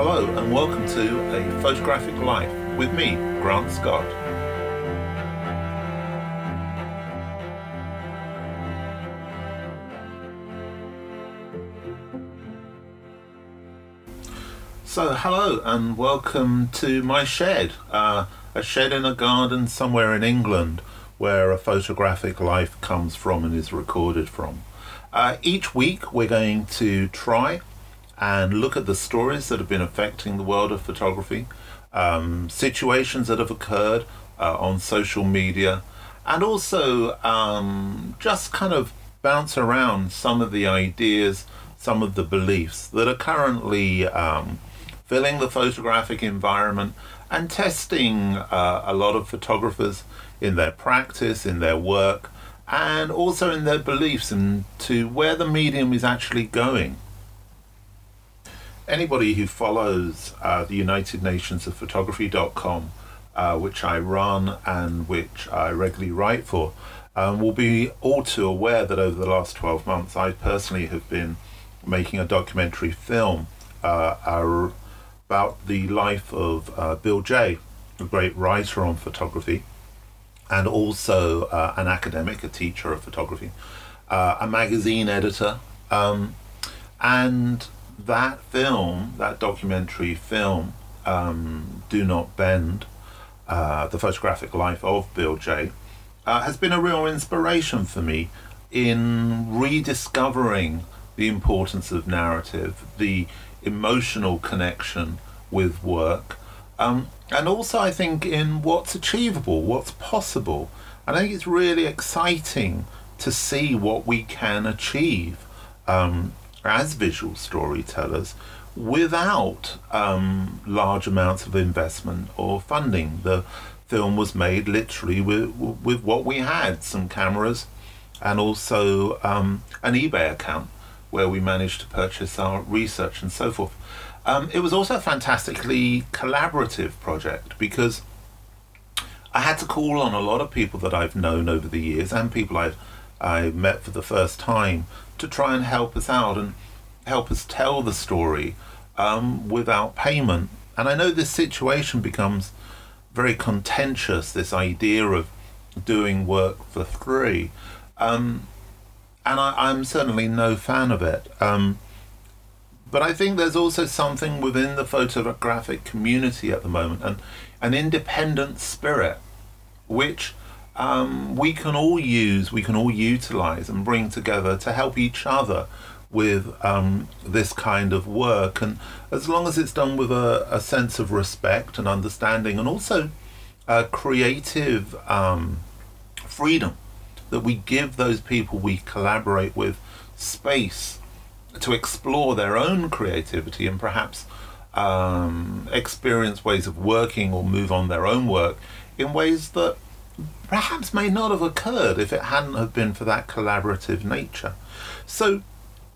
Hello, and welcome to A Photographic Life with me, Grant Scott. So, hello, and welcome to my shed, uh, a shed in a garden somewhere in England where a photographic life comes from and is recorded from. Uh, each week, we're going to try and look at the stories that have been affecting the world of photography, um, situations that have occurred uh, on social media, and also um, just kind of bounce around some of the ideas, some of the beliefs that are currently um, filling the photographic environment and testing uh, a lot of photographers in their practice, in their work, and also in their beliefs and to where the medium is actually going anybody who follows uh, the United Nations of Photography.com, uh, which I run and which I regularly write for, um, will be all too aware that over the last 12 months, I personally have been making a documentary film uh, about the life of uh, Bill Jay, a great writer on photography, and also uh, an academic, a teacher of photography, uh, a magazine editor. Um, and that film, that documentary film, um, Do Not Bend, uh, the photographic life of Bill Jay, uh, has been a real inspiration for me in rediscovering the importance of narrative, the emotional connection with work, um, and also I think in what's achievable, what's possible. And I think it's really exciting to see what we can achieve um, as visual storytellers without um, large amounts of investment or funding. The film was made literally with, with what we had some cameras and also um, an eBay account where we managed to purchase our research and so forth. Um, it was also a fantastically collaborative project because I had to call on a lot of people that I've known over the years and people I've I met for the first time to try and help us out and help us tell the story um, without payment. And I know this situation becomes very contentious, this idea of doing work for free. Um, and I, am certainly no fan of it. Um, but I think there's also something within the photographic community at the moment, and an independent spirit, which um, we can all use, we can all utilize and bring together to help each other with um, this kind of work. And as long as it's done with a, a sense of respect and understanding, and also creative um, freedom, that we give those people we collaborate with space to explore their own creativity and perhaps um, experience ways of working or move on their own work in ways that perhaps may not have occurred if it hadn't have been for that collaborative nature. So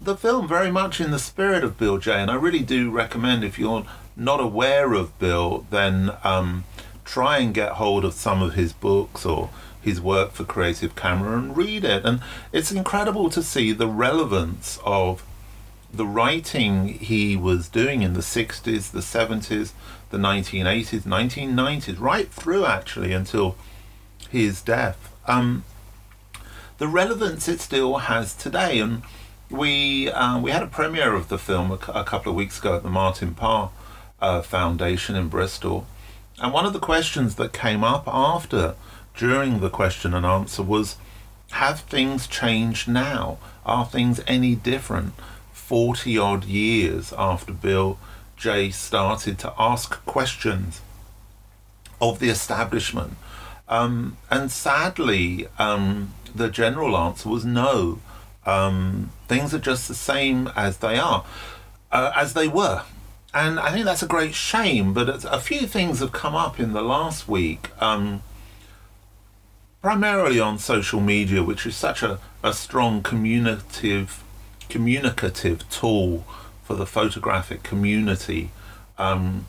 the film very much in the spirit of Bill Jay, and I really do recommend if you're not aware of Bill, then um, try and get hold of some of his books or his work for Creative Camera and read it. And it's incredible to see the relevance of the writing he was doing in the 60s, the 70s, the 1980s, 1990s, right through actually until his death. Um, the relevance it still has today, and we uh, we had a premiere of the film a, couple of weeks ago at the Martin Parr uh, Foundation in Bristol, and one of the questions that came up after during the question and answer was, have things changed now? Are things any different? Forty odd years after Bill Jay started to ask questions of the establishment um, and sadly, um, the general answer was no. Um, things are just the same as they are, uh, as they were. And I think that's a great shame, but a few things have come up in the last week, um, primarily on social media, which is such a, a strong communicative, communicative tool for the photographic community. Um,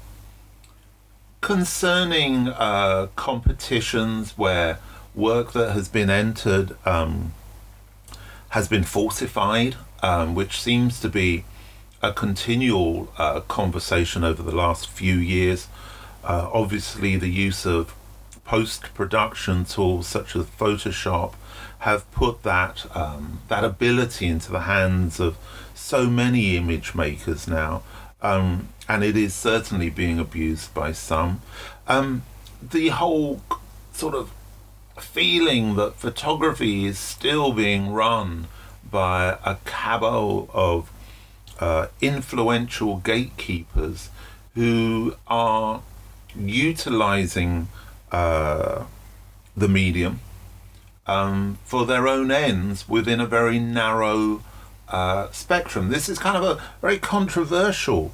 concerning uh, competitions where work that has been entered um, has been falsified, um, which seems to be a continual uh, conversation over the last few years. Uh, obviously, the use of post production tools such as Photoshop have put that um, that ability into the hands of so many image makers now, um, and it is certainly being abused by some. Um, the whole sort of feeling that photography is still being run by a cabal of uh, influential gatekeepers who are utilizing uh, the medium um, for their own ends within a very narrow uh, spectrum. This is kind of a very controversial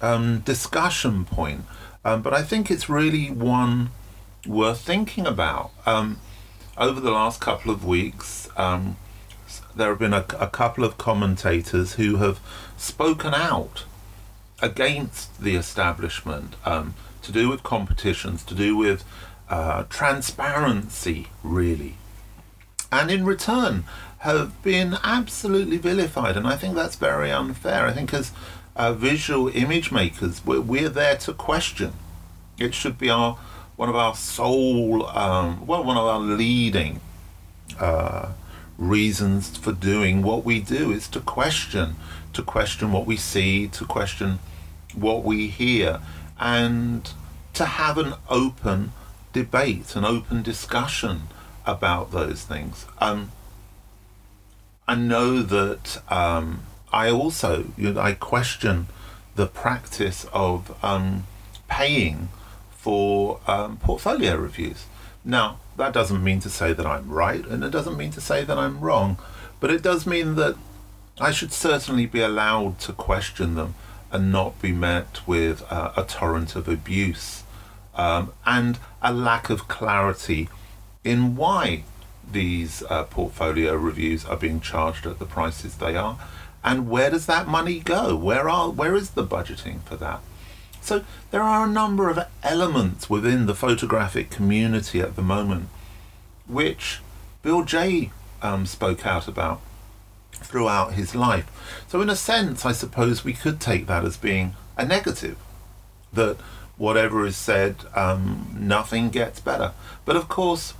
um, discussion point, um, but I think it's really one worth thinking about. Um, over the last couple of weeks, um, there have been a, a couple of commentators who have spoken out against the establishment um, to do with competitions, to do with uh, transparency, really. And in return, have been absolutely vilified. And I think that's very unfair. I think as uh, visual image makers, we're, we're, there to question. It should be our one of our sole, um, well, one of our leading uh, reasons for doing what we do is to question, to question what we see, to question what we hear, and to have an open debate, an open discussion about those things. Um, I know that um, I also you know, I question the practice of um, paying for um, portfolio reviews. Now, that doesn't mean to say that I'm right, and it doesn't mean to say that I'm wrong, but it does mean that I should certainly be allowed to question them and not be met with uh, a torrent of abuse um, and a lack of clarity in why these uh, portfolio reviews are being charged at the prices they are and where does that money go where are where is the budgeting for that so there are a number of elements within the photographic community at the moment which Bill Jay um, spoke out about throughout his life. So, in a sense, I suppose we could take that as being a negative, that whatever is said, um, nothing gets better. But of course,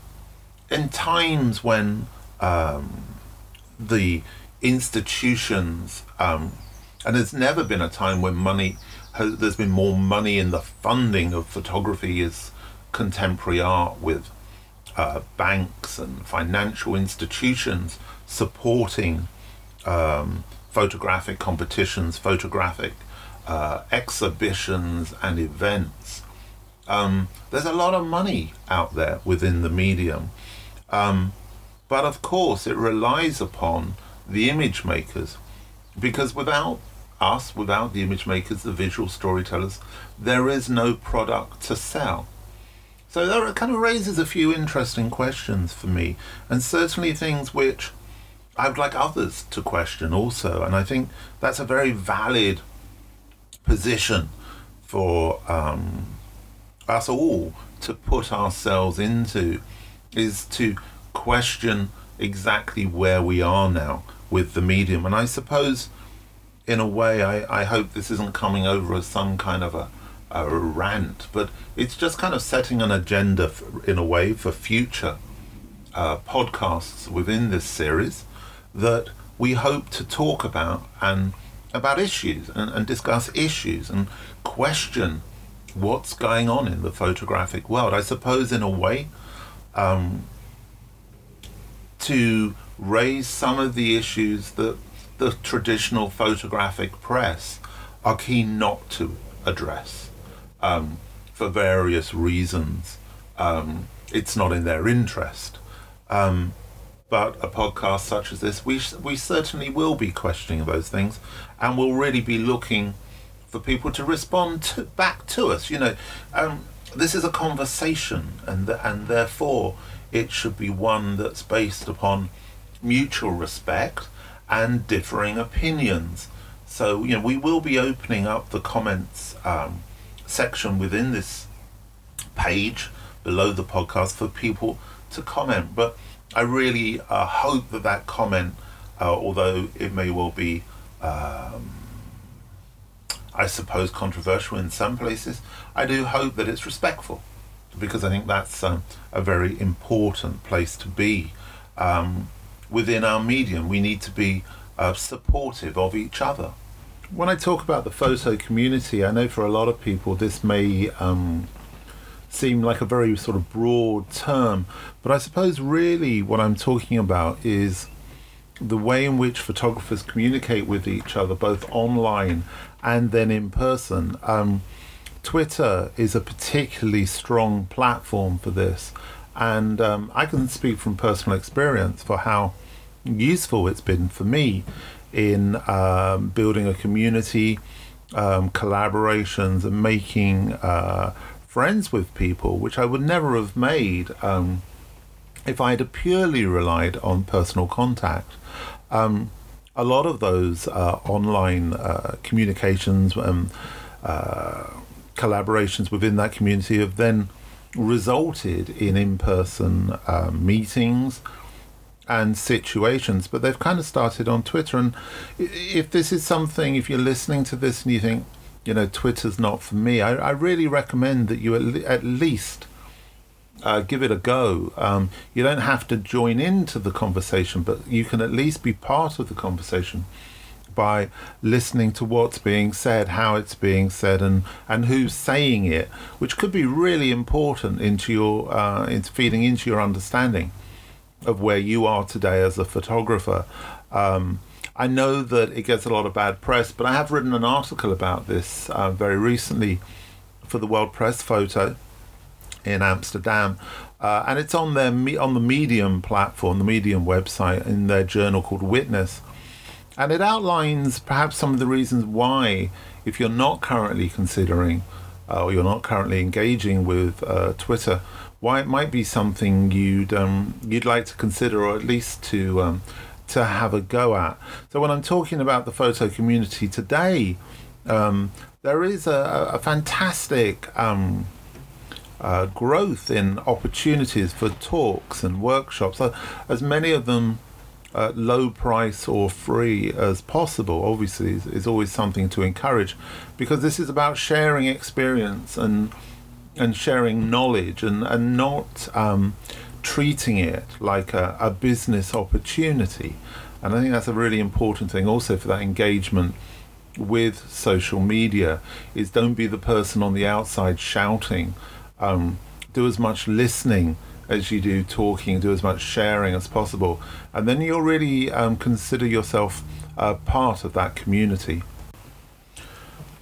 in times when um, the institutions, um, and there's never been a time when money has, there's been more money in the funding of photography as contemporary art with uh, banks and financial institutions supporting um, photographic competitions, photographic uh, exhibitions, and events. Um, there's a lot of money out there within the medium. Um, but of course, it relies upon the image makers because without us, without the image makers, the visual storytellers, there is no product to sell. So that kind of raises a few interesting questions for me, and certainly things which I would like others to question also. And I think that's a very valid position for um, us all to put ourselves into, is to question exactly where we are now with the medium. And I suppose in a way, I, I hope this isn't coming over as some kind of a, a rant, but it's just kind of setting an agenda for, in a way for future uh, podcasts within this series that we hope to talk about and about issues and, and discuss issues and question what's going on in the photographic world. I suppose, in a way, um, to raise some of the issues that the traditional photographic press are keen not to address um, for various reasons. Um, it's not in their interest. Um, but a podcast such as this, we, we certainly will be questioning those things and we'll really be looking for people to respond to, back to us. You know, um, this is a conversation and, th- and therefore it should be one that's based upon mutual respect and differing opinions. So, you know, we will be opening up the comments um, section within this page below the podcast for people to comment. But I really uh, hope that that comment, uh, although it may well be um, I suppose, controversial in some places, I do hope that it's respectful because I think that's um, a very important place to be. Um, within our medium, we need to be uh, supportive of each other. When I talk about the photo community, I know for a lot of people this may um, seem like a very sort of broad term, but I suppose really what I'm talking about is the way in which photographers communicate with each other, both online and then in person. Um, Twitter is a particularly strong platform for this, and um, I can speak from personal experience for how useful it's been for me in um, building a community, um, collaborations, and making uh, friends with people, which I would never have made um, if I had purely relied on personal contact. Um, a lot of those uh, online uh, communications and uh, collaborations within that community have then resulted in in-person uh, meetings and situations but they've kind of started on twitter. And if this is something if you're listening to this and you think you know twitter's not for me i, I really recommend that you at, le- at least uh, give it a go. Um, you don't have to join into the conversation, but you can at least be part of the conversation by listening to what's being said, how it's being said, and, and who's saying it, which could be really important into your uh, into feeding into your understanding of where you are today as a photographer. Um, I know that it gets a lot of bad press, but I have written an article about this uh, very recently for the World Press Photo in Amsterdam, uh, and it's on their on the Medium platform, the Medium website, in their journal called Witness, and it outlines perhaps some of the reasons why, if you're not currently considering uh, or you're not currently engaging with uh, Twitter, why it might be something you'd um, you'd like to consider or at least to um, to have a go at. So when I'm talking about the photo community today, um, there is a, a fantastic um, uh, growth in opportunities for talks and workshops, uh, as many of them uh, low price or free as possible, obviously, is, is, always something to encourage because this is about sharing experience and and sharing knowledge and, and not um, treating it like a, a business opportunity. And I think that's a really important thing also for that engagement with social media is don't be the person on the outside shouting um, do as much listening as you do talking, do as much sharing as possible, and then you'll really um, consider yourself a part of that community.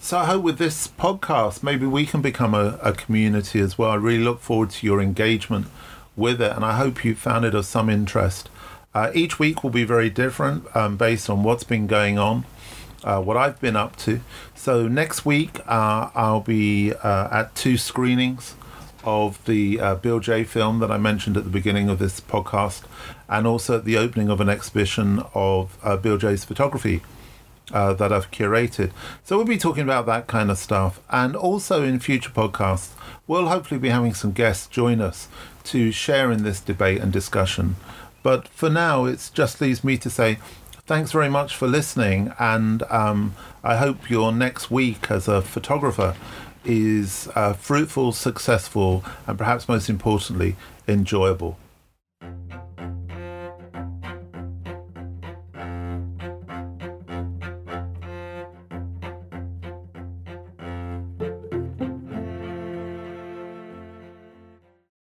So I hope with this podcast, maybe we can become a, a community as well. I really look forward to your engagement with it, and I hope you found it of some interest. Uh, each week will be very different um, based on what's been going on, uh, what I've been up to. So next week, uh, I'll be uh, at two screenings of the uh, Bill Jay film that I mentioned at the beginning of this podcast, and also at the opening of an exhibition of uh, Bill Jay's photography uh, that I've curated. So we'll be talking about that kind of stuff, and also in future podcasts, we'll hopefully be having some guests join us to share in this debate and discussion. But for now, it just leaves me to say thanks very much for listening, and um, I hope your next week as a photographer is uh, fruitful, successful, and perhaps most importantly, enjoyable.